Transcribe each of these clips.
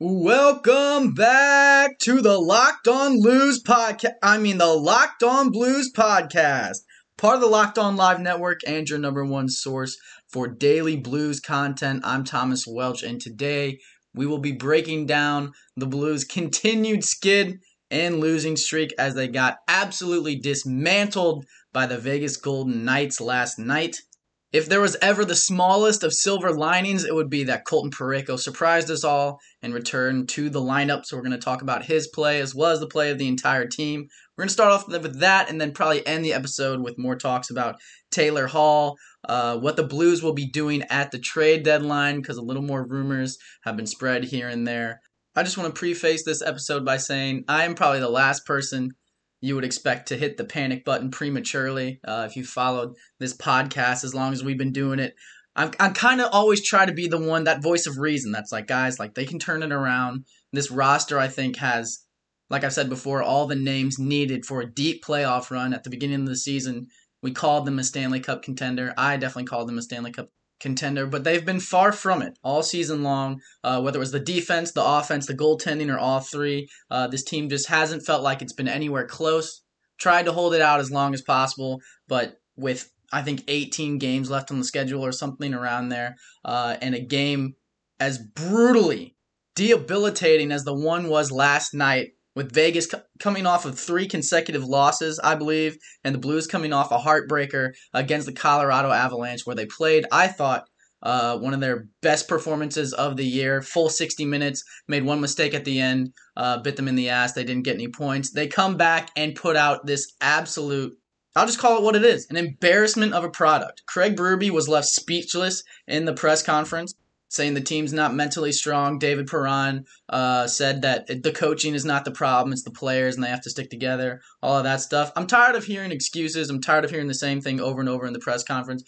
Welcome back to the Locked On Blues podcast. I mean, the Locked On Blues podcast, part of the Locked On Live Network and your number one source for daily blues content. I'm Thomas Welch, and today we will be breaking down the Blues' continued skid and losing streak as they got absolutely dismantled by the Vegas Golden Knights last night. If there was ever the smallest of silver linings, it would be that Colton Parayko surprised us all and returned to the lineup. So we're going to talk about his play as well as the play of the entire team. We're going to start off with that and then probably end the episode with more talks about Taylor Hall, uh, what the Blues will be doing at the trade deadline because a little more rumors have been spread here and there. I just want to preface this episode by saying I am probably the last person you would expect to hit the panic button prematurely uh, if you followed this podcast as long as we've been doing it. I'm, I'm kind of always try to be the one, that voice of reason that's like, guys, like they can turn it around. This roster, I think, has, like I've said before, all the names needed for a deep playoff run at the beginning of the season. We called them a Stanley Cup contender. I definitely called them a Stanley Cup contender, but they've been far from it all season long. Uh, whether it was the defense, the offense, the goaltending, or all three, uh, this team just hasn't felt like it's been anywhere close. Tried to hold it out as long as possible, but with I think 18 games left on the schedule or something around there, uh, and a game as brutally debilitating as the one was last night with Vegas co- coming off of three consecutive losses, I believe, and the Blues coming off a heartbreaker against the Colorado Avalanche, where they played, I thought, uh, one of their best performances of the year. Full 60 minutes, made one mistake at the end, uh, bit them in the ass. They didn't get any points. They come back and put out this absolute. I'll just call it what it is an embarrassment of a product. Craig Berube was left speechless in the press conference saying the team's not mentally strong. David Perron uh, said that the coaching is not the problem, it's the players, and they have to stick together. All of that stuff. I'm tired of hearing excuses. I'm tired of hearing the same thing over and over in the press conference.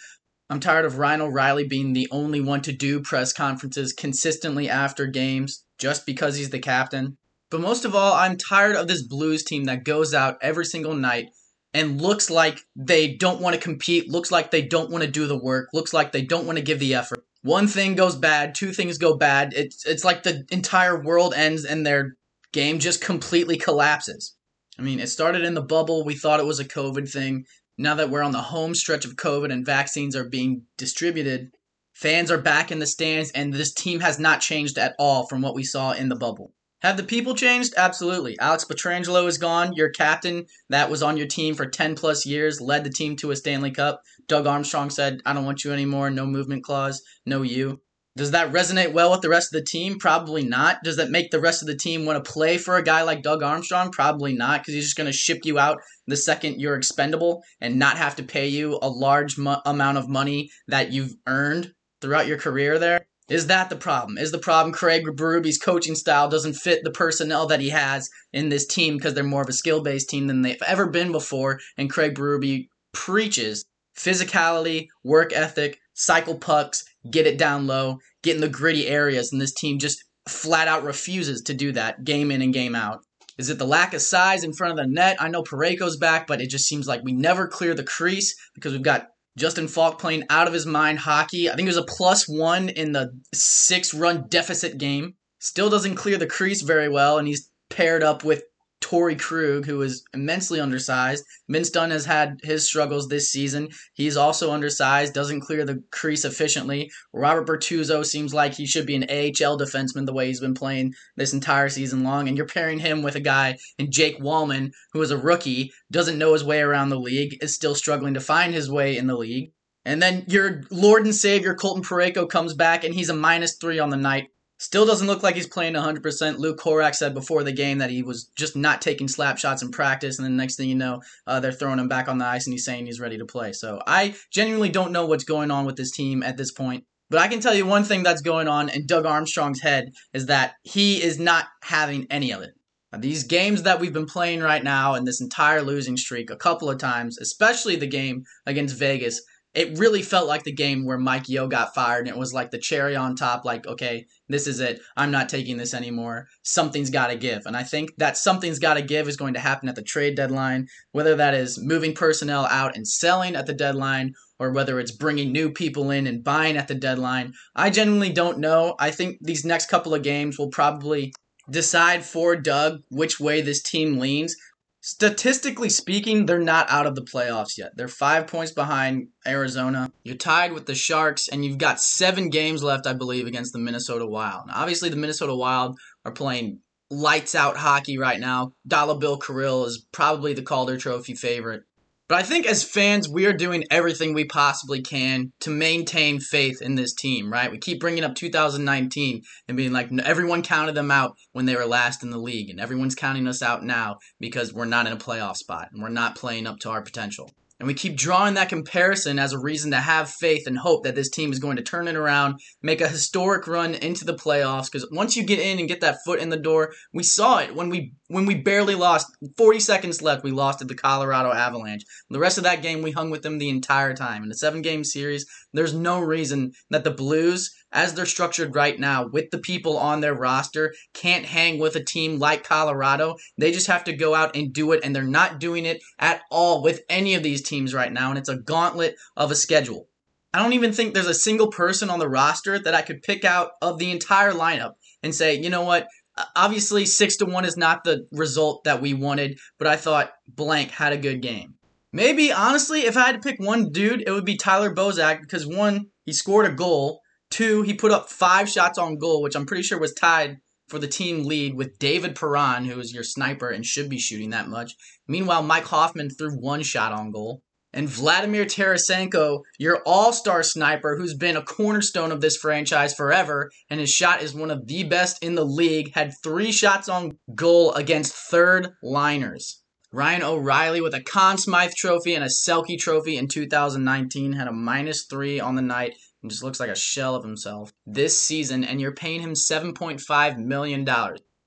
I'm tired of Ryan O'Reilly being the only one to do press conferences consistently after games just because he's the captain. But most of all, I'm tired of this Blues team that goes out every single night and looks like they don't want to compete, looks like they don't want to do the work, looks like they don't want to give the effort one thing goes bad, two things go bad. It's it's like the entire world ends and their game just completely collapses. I mean, it started in the bubble. We thought it was a COVID thing. Now that we're on the home stretch of COVID and vaccines are being distributed, fans are back in the stands, and this team has not changed at all from what we saw in the bubble. Have the people changed? Absolutely. Alex Pietrangelo is gone. Your captain that was on your team for 10 plus years, led the team to a Stanley Cup. Doug Armstrong said, I don't want you anymore. No movement clause. No you. Does that resonate well with the rest of the team? Probably not. Does that make the rest of the team want to play for a guy like Doug Armstrong? Probably not, because he's just going to ship you out the second you're expendable and not have to pay you a large mo- amount of money that you've earned throughout your career there. Is that the problem? Is the problem Craig Berube's coaching style doesn't fit the personnel that he has in this team because they're more of a skill based team than they've ever been before? And Craig Berube preaches physicality, work ethic, cycle pucks, get it down low, get in the gritty areas, and this team just flat out refuses to do that game in and game out. Is it the lack of size in front of the net? I know Parayko's back, but it just seems like we never clear the crease because we've got Justin Faulk playing out of his mind hockey. I think it was a plus one in the six run deficit game. Still doesn't clear the crease very well, and he's paired up with Torey Krug, who is immensely undersized. Vince Dunn has had his struggles this season. He's also undersized, doesn't clear the crease efficiently. Robert Bortuzzo seems like he should be an AHL defenseman the way he's been playing this entire season long. And you're pairing him with a guy in Jake Walman, who is a rookie, doesn't know his way around the league, is still struggling to find his way in the league. And then your Lord and Savior Colton Parayko comes back, and he's a minus three on the night. Still doesn't look like he's playing 100%. Luke Korac said before the game that he was just not taking slap shots in practice, and then next thing you know, uh, they're throwing him back on the ice and he's saying he's ready to play. So I genuinely don't know what's going on with this team at this point. But I can tell you one thing that's going on in Doug Armstrong's head is that he is not having any of it. These games that we've been playing right now and this entire losing streak a couple of times, especially the game against Vegas, it really felt like the game where Mike Yeo got fired and it was like the cherry on top like okay this is it. I'm not taking this anymore. Something's got to give. And I think that something's got to give is going to happen at the trade deadline whether that is moving personnel out and selling at the deadline or whether it's bringing new people in and buying at the deadline. I genuinely don't know. I think these next couple of games will probably decide for Doug which way this team leans Statistically speaking, they're not out of the playoffs yet. They're five points behind Arizona. You're tied with the Sharks, and you've got seven games left, I believe, against the Minnesota Wild. Now, obviously, the Minnesota Wild are playing lights out hockey right now. Dollar Bill Kirill is probably the Calder Trophy favorite. But I think as fans, we are doing everything we possibly can to maintain faith in this team, right? We keep bringing up 2019 and being like, everyone counted them out when they were last in the league, and everyone's counting us out now because we're not in a playoff spot and we're not playing up to our potential. And we keep drawing that comparison as a reason to have faith and hope that this team is going to turn it around, make a historic run into the playoffs. Because once you get in and get that foot in the door, we saw it when we when we barely lost 40 seconds left. We lost to the Colorado Avalanche. The rest of that game, we hung with them the entire time. In a seven game series, there's no reason that the Blues as they're structured right now with the people on their roster can't hang with a team like Colorado. They just have to go out and do it, and they're not doing it at all with any of these teams right now, and it's a gauntlet of a schedule. I don't even think there's a single person on the roster that I could pick out of the entire lineup and say, you know what, uh, obviously six to one is not the result that we wanted, but I thought blank had a good game. Maybe honestly, if I had to pick one dude, it would be Tyler Bozak because one, he scored a goal, Two, he put up five shots on goal, which I'm pretty sure was tied for the team lead with David Perron, who is your sniper and should be shooting that much. Meanwhile, Mike Hoffman threw one shot on goal. And Vladimir Tarasenko, your all star sniper, who's been a cornerstone of this franchise forever, and his shot is one of the best in the league, had three shots on goal against third liners. Ryan O'Reilly with a Conn Smythe trophy and a Selke trophy in 2019 had a minus three on the night and just looks like a shell of himself this season, and you're paying him $7.5 million.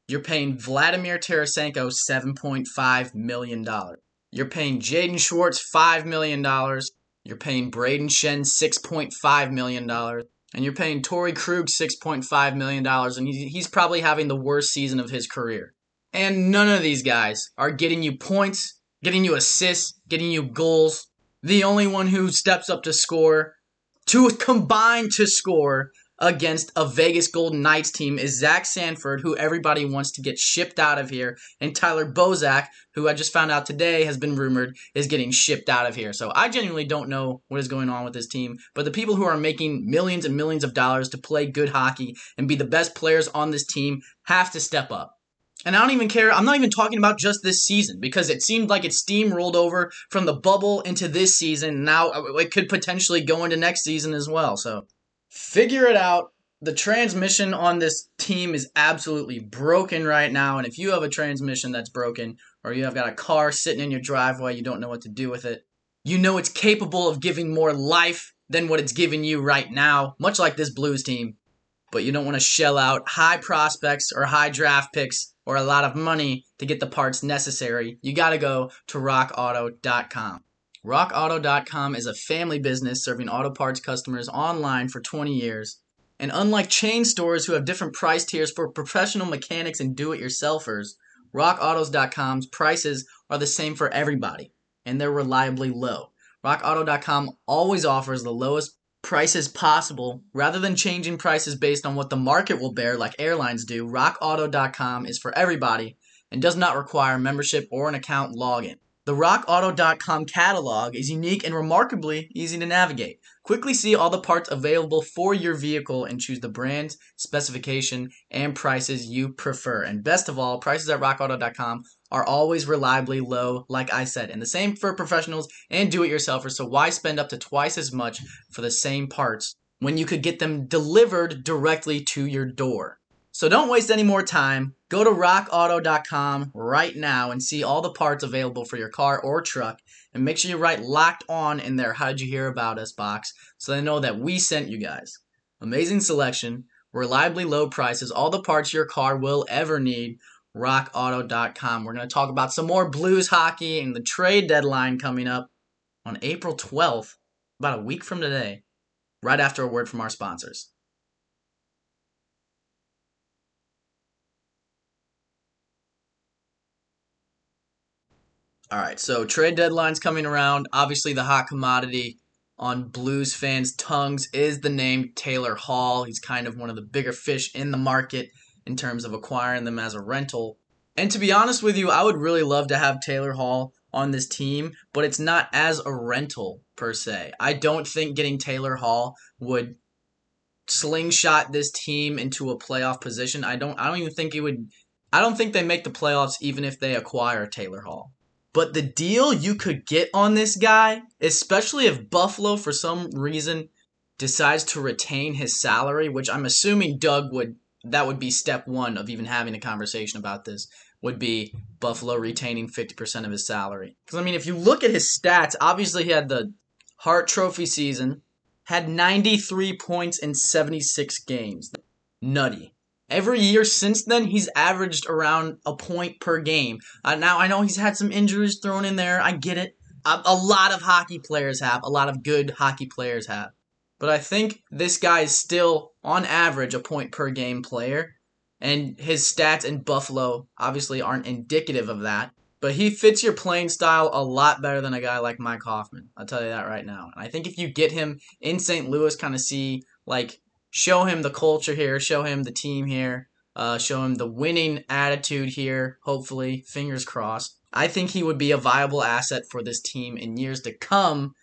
You're paying Vladimir Tarasenko $7.5 million. You're paying Jaden Schwartz $5 million. You're paying Brayden Schenn $6.5 million. And you're paying Torey Krug $6.5 million, and he's probably having the worst season of his career. And none of these guys are getting you points, getting you assists, getting you goals. The only one who steps up to score to combine to score against a Vegas Golden Knights team is Zach Sanford, who everybody wants to get shipped out of here, and Tyler Bozak, who I just found out today has been rumored is getting shipped out of here. So I genuinely don't know what is going on with this team, but the people who are making millions and millions of dollars to play good hockey and be the best players on this team have to step up. And I don't even care. I'm not even talking about just this season because it seemed like it steamrolled over from the bubble into this season. Now uh, it could potentially go into next season as well. So figure it out. The transmission on this team is absolutely broken right now. And if you have a transmission that's broken or you have got a car sitting in your driveway, you don't know what to do with it, you know it's capable of giving more life than what it's giving you right now, much like this Blues team. But you don't want to shell out high prospects or high draft picks or a lot of money to get the parts necessary, you got to go to rockauto.com. RockAuto.com is a family business serving auto parts customers online for 20 years. And unlike chain stores who have different price tiers for professional mechanics and do it yourselfers, RockAutos.com's prices are the same for everybody, and they're reliably low. RockAuto.com always offers the lowest prices possible rather than changing prices based on what the market will bear like airlines do rockauto.com is for everybody and does not require membership or an account login the rockauto.com catalog is unique and remarkably easy to navigate quickly see all the parts available for your vehicle and choose the brand specification and prices you prefer and best of all prices at rockauto.com are always reliably low, like I said. And the same for professionals and do it yourselfers. So why spend up to twice as much for the same parts when you could get them delivered directly to your door? So don't waste any more time. Go to rockauto.com right now and see all the parts available for your car or truck. And make sure you write locked on in there, how'd you hear about us box, so they know that we sent you guys. Amazing selection, reliably low prices, all the parts your car will ever need rockauto.com. We're going to talk about some more Blues hockey and the trade deadline coming up on April 12th. about a week from today, right after a word from our sponsors. All right, so trade deadline's coming around. Obviously, the hot commodity on Blues fans' tongues is the name Taylor Hall. He's kind of one of the bigger fish in the market in terms of acquiring them as a rental. And to be honest with you, I would really love to have Taylor Hall on this team, but it's not as a rental per se. I don't think getting Taylor Hall would slingshot this team into a playoff position. I don't I don't even think it would I don't think they make the playoffs even if they acquire Taylor Hall. But the deal you could get on this guy, especially if Buffalo for some reason decides to retain his salary, which I'm assuming Doug would that would be step 1 of even having a conversation about this would be Buffalo retaining 50% of his salary. Cuz I mean if you look at his stats, obviously he had the Hart Trophy season, had 93 points in 76 games. Nutty. Every year since then, he's averaged around a point per game. Uh, now, I know he's had some injuries thrown in there. I get it. A, a lot of hockey players have. A lot of good hockey players have. But I think this guy is still, on average, a point per game player. And his stats in Buffalo obviously aren't indicative of that. But he fits your playing style a lot better than a guy like Mike Hoffman. I'll tell you that right now. And I think if you get him in St. Louis, kind of see, like, show him the culture here, show him the team here, uh, show him the winning attitude here, hopefully, fingers crossed. I think he would be a viable asset for this team in years to come,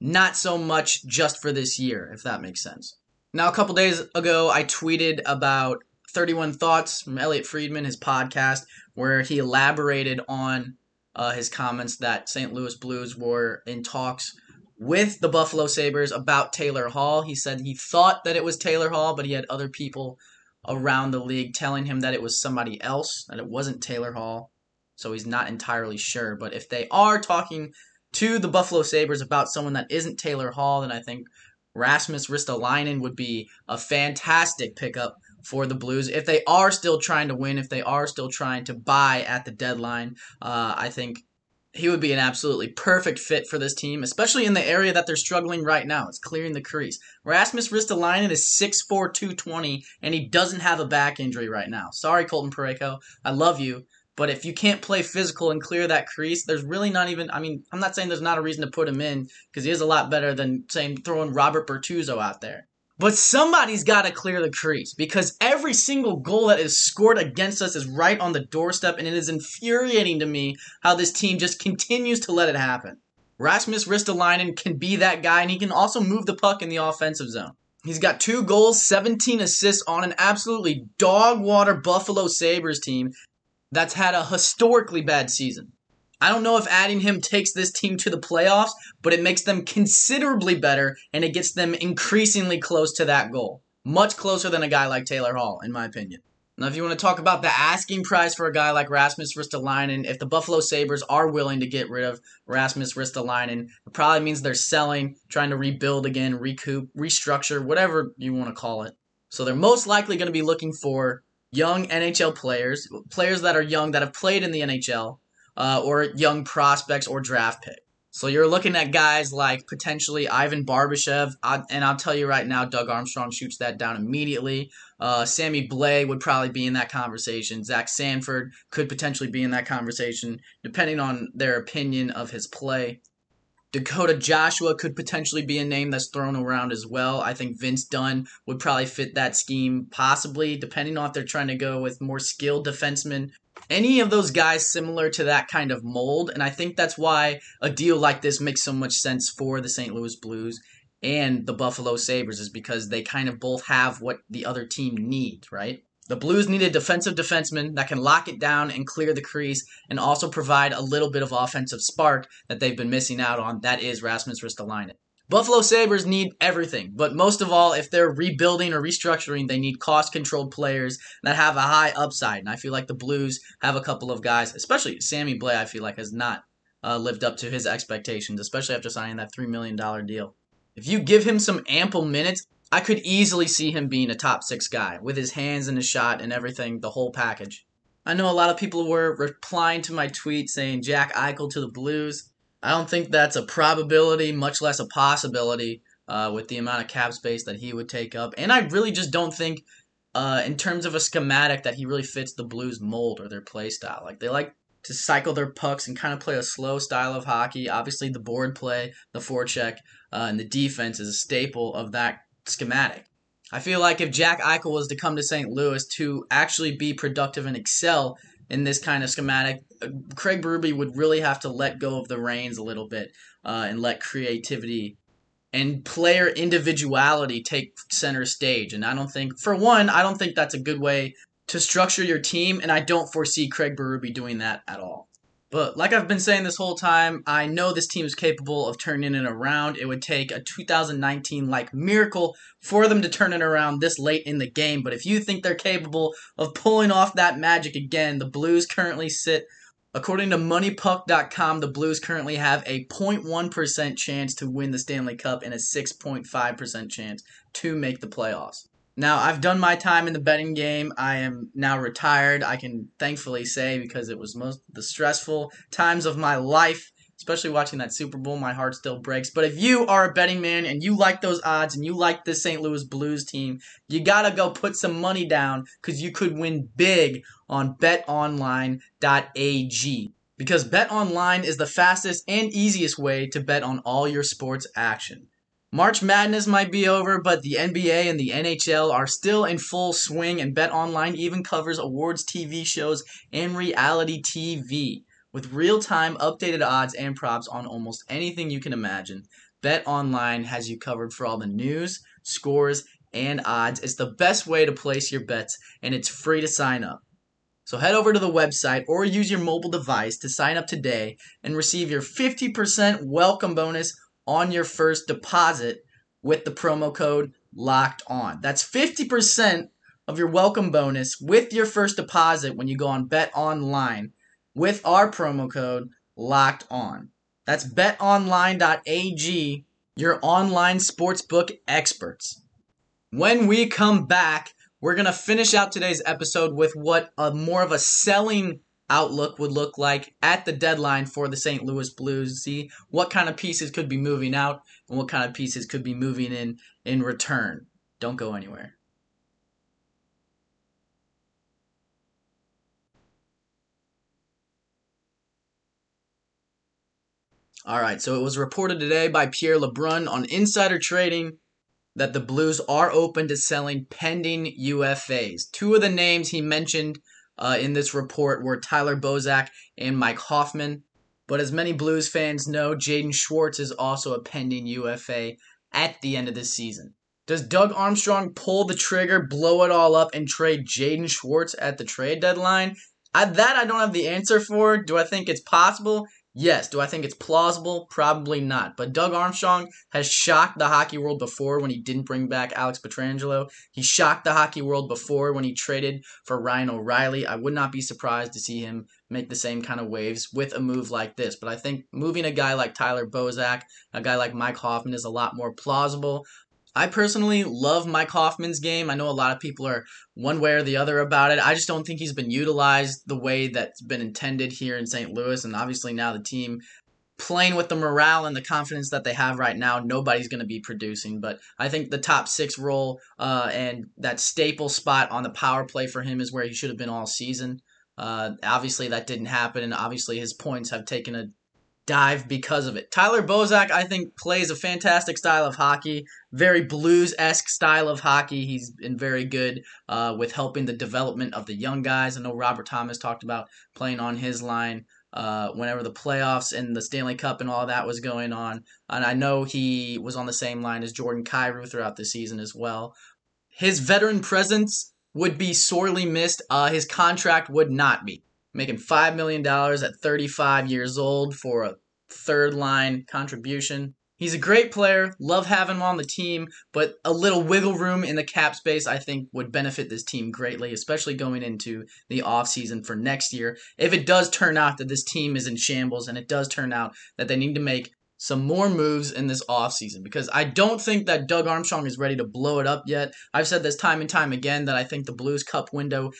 not so much just for this year, if that makes sense. Now, a couple days ago, I tweeted about 31 Thoughts from Elliotte Friedman, his podcast, where he elaborated on uh, his comments that St. Louis Blues were in talks with the Buffalo Sabres about Taylor Hall. He said he thought that it was Taylor Hall, but he had other people around the league telling him that it was somebody else, that it wasn't Taylor Hall. So he's not entirely sure. But if they are talking to the Buffalo Sabres about someone that isn't Taylor Hall, then I think Rasmus Ristolainen would be a fantastic pickup for the Blues. If they are still trying to win, if they are still trying to buy at the deadline, uh, I think he would be an absolutely perfect fit for this team, especially in the area that they're struggling right now. It's clearing the crease. Rasmus Ristolainen is 6'4", 220, and he doesn't have a back injury right now. Sorry, Colton Parayko. I love you. But if you can't play physical and clear that crease, there's really not even. I mean, I'm not saying there's not a reason to put him in because he is a lot better than saying throwing Robert Bortuzzo out there. But somebody's got to clear the crease because every single goal that is scored against us is right on the doorstep, and it is infuriating to me how this team just continues to let it happen. Rasmus Ristolainen can be that guy, and he can also move the puck in the offensive zone. He's got two goals, 17 assists on an absolutely dog water Buffalo Sabres team that's had a historically bad season. I don't know if adding him takes this team to the playoffs, but it makes them considerably better and it gets them increasingly close to that goal. Much closer than a guy like Taylor Hall, in my opinion. Now, if you want to talk about the asking price for a guy like Rasmus Ristolainen, if the Buffalo Sabres are willing to get rid of Rasmus Ristolainen, it probably means they're selling, trying to rebuild again, recoup, restructure, whatever you want to call it. So they're most likely going to be looking for young NHL players, players that are young that have played in the NHL, uh, or young prospects or draft pick. So you're looking at guys like potentially Ivan Barbashev, and I'll tell you right now, Doug Armstrong shoots that down immediately. Uh, Sammy Blais would probably be in that conversation. Zach Sanford could potentially be in that conversation, depending on their opinion of his play. Dakota Joshua could potentially be a name that's thrown around as well. I think Vince Dunn would probably fit that scheme, possibly, depending on if they're trying to go with more skilled defensemen any of those guys similar to that kind of mold. And I think that's why a deal like this makes so much sense for the St. Louis Blues and the Buffalo Sabres, is because they kind of both have what the other team needs, right? The Blues need a defensive defenseman that can lock it down and clear the crease and also provide a little bit of offensive spark that they've been missing out on. That is Rasmus Ristolainen. Buffalo Sabres need everything, but most of all, if they're rebuilding or restructuring, they need cost controlled players that have a high upside. And I feel like the Blues have a couple of guys, especially Sammy Blais, I feel like has not uh, lived up to his expectations, especially after signing that $3 million deal. If you give him some ample minutes, I could easily see him being a top six guy with his hands and his shot and everything, the whole package. I know a lot of people were replying to my tweet saying Jack Eichel to the Blues. I don't think that's a probability, much less a possibility, uh, with the amount of cap space that he would take up. And I really just don't think, uh, in terms of a schematic, that he really fits the Blues mold or their play style. Like they like to cycle their pucks and kind of play a slow style of hockey. Obviously, the board play, the forecheck, uh, and the defense is a staple of that schematic. I feel like if Jack Eichel was to come to St. Louis to actually be productive and excel in this kind of schematic, uh, Craig Berube would really have to let go of the reins a little bit uh, and let creativity and player individuality take center stage. And I don't think, for one, I don't think that's a good way to structure your team, and I don't foresee Craig Berube doing that at all. But like I've been saying this whole time, I know this team is capable of turning it around. It would take a 2019 like miracle for them to turn it around this late in the game. But if you think they're capable of pulling off that magic again, the Blues currently sit According to MoneyPuck.com, the Blues currently have a 0.1% chance to win the Stanley Cup and a 6.5% chance to make the playoffs. Now, I've done my time in the betting game. I am now retired. I can thankfully say because it was most the stressful times of my life, especially watching that Super Bowl, my heart still breaks. But if you are a betting man and you like those odds and you like this St. Louis Blues team, you got to go put some money down cuz you could win big on betonline.ag because BetOnline is the fastest and easiest way to bet on all your sports action. March Madness might be over, but the NBA and the NHL are still in full swing, and Bet Online even covers awards TV shows and reality TV with real time updated odds and props on almost anything you can imagine. Bet Online has you covered for all the news, scores, and odds. It's the best way to place your bets, and it's free to sign up. So head over to the website or use your mobile device to sign up today and receive your 50% welcome bonus on your first deposit with the promo code locked on. That's 50% of your welcome bonus with your first deposit when you go on Bet Online with our promo code locked on. That's betonline.ag, your online sportsbook experts. When we come back, we're going to finish out today's episode with what a more of a selling outlook would look like at the deadline for the St. Louis Blues. See what kind of pieces could be moving out and what kind of pieces could be moving in in return. Don't go anywhere. All right, so it was reported today by Pierre LeBrun on Insider Trading that the Blues are open to selling pending UFAs. Two of the names he mentioned uh, in this report were Tyler Bozak and Mike Hoffman. But as many Blues fans know, Jaden Schwartz is also a pending UFA at the end of the season. Does Doug Armstrong pull the trigger, blow it all up, and trade Jaden Schwartz at the trade deadline? I, that I don't have the answer for. Do I think it's possible? Yes. Do I think it's plausible? Probably not. But Doug Armstrong has shocked the hockey world before when he didn't bring back Alex Pietrangelo. He shocked the hockey world before when he traded for Ryan O'Reilly. I would not be surprised to see him make the same kind of waves with a move like this. But I think moving a guy like Tyler Bozak, a guy like Mike Hoffman is a lot more plausible. I personally love Mike Hoffman's game. I know a lot of people are one way or the other about it. I just don't think he's been utilized the way that's been intended here in St. Louis. And obviously now the team playing with the morale and the confidence that they have right now, nobody's going to be producing. But I think the top six role uh, and that staple spot on the power play for him is where he should have been all season. Uh, obviously, that didn't happen, and obviously his points have taken a dive because of it. Tyler Bozak, I think, plays a fantastic style of hockey, very blues esque style of hockey. He's been very good uh, with helping the development of the young guys. I know Robert Thomas talked about playing on his line uh, whenever the playoffs and the Stanley Cup and all that was going on. And I know he was on the same line as Jordan Kyrou throughout the season as well. His veteran presence would be sorely missed. Uh, his contract would not be making $5 million at 35 years old for a third line contribution. He's a great player, love having him on the team, but a little wiggle room in the cap space I think would benefit this team greatly, especially going into the offseason for next year. If it does turn out that this team is in shambles and it does turn out that they need to make some more moves in this offseason because I don't think that Doug Armstrong is ready to blow it up yet. I've said this time and time again that I think the Blues Cup window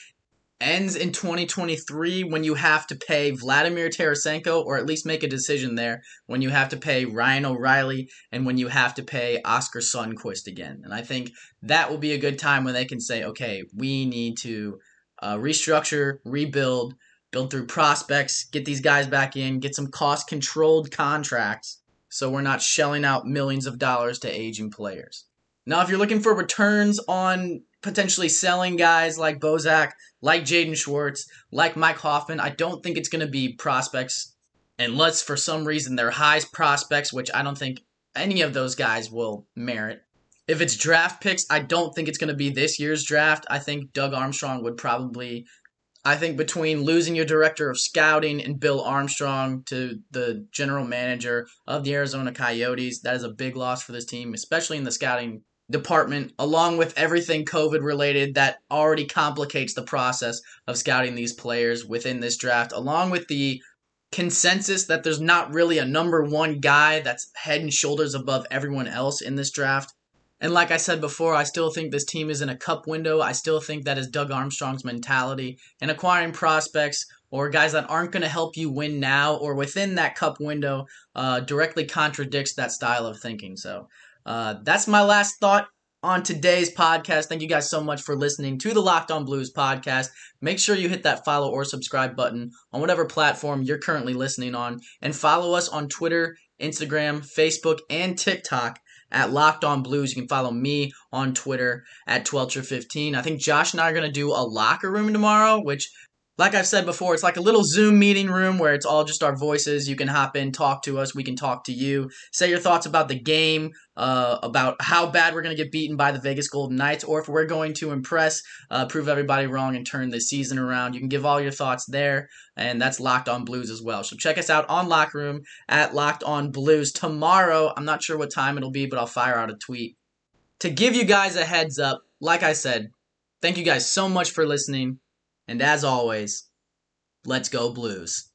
ends in 2023 when you have to pay Vladimir Tarasenko, or at least make a decision there, when you have to pay Ryan O'Reilly and when you have to pay Oskar Sundqvist again. And I think that will be a good time when they can say, okay, we need to uh, restructure, rebuild, build through prospects, get these guys back in, get some cost controlled contracts so we're not shelling out millions of dollars to aging players. Now, if you're looking for returns on potentially selling guys like Bozak, like Jaden Schwartz, like Mike Hoffman, I don't think it's going to be prospects unless for some reason they're high prospects, which I don't think any of those guys will merit. If it's draft picks, I don't think it's going to be this year's draft. I think Doug Armstrong would probably I think between losing your director of scouting and Bill Armstrong to the general manager of the Arizona Coyotes, that is a big loss for this team, especially in the scouting department, along with everything COVID related that already complicates the process of scouting these players within this draft, along with the consensus that there's not really a number one guy that's head and shoulders above everyone else in this draft. And like I said before, I still think this team is in a cup window. I still think that is Doug Armstrong's mentality. And acquiring prospects or guys that aren't going to help you win now or within that cup window uh, directly contradicts that style of thinking. So uh, that's my last thought on today's podcast. Thank you guys so much for listening to the Locked On Blues podcast. Make sure you hit that follow or subscribe button on whatever platform you're currently listening on. And follow us on Twitter, Instagram, Facebook, and TikTok at Locked On Blues. You can follow me on Twitter at Twelcher15. I think Josh and I are going to do a locker room tomorrow, which like I've said before, it's like a little Zoom meeting room where it's all just our voices. You can hop in, talk to us. We can talk to you. Say your thoughts about the game, uh, about how bad we're going to get beaten by the Vegas Golden Knights, or if we're going to impress, uh, prove everybody wrong, and turn the season around. You can give all your thoughts there, and that's Locked On Blues as well. So check us out on Locker Room at Locked On Blues tomorrow. I'm not sure what time it'll be, but I'll fire out a tweet to give you guys a heads up. Like I said, thank you guys so much for listening. And as always, let's go Blues.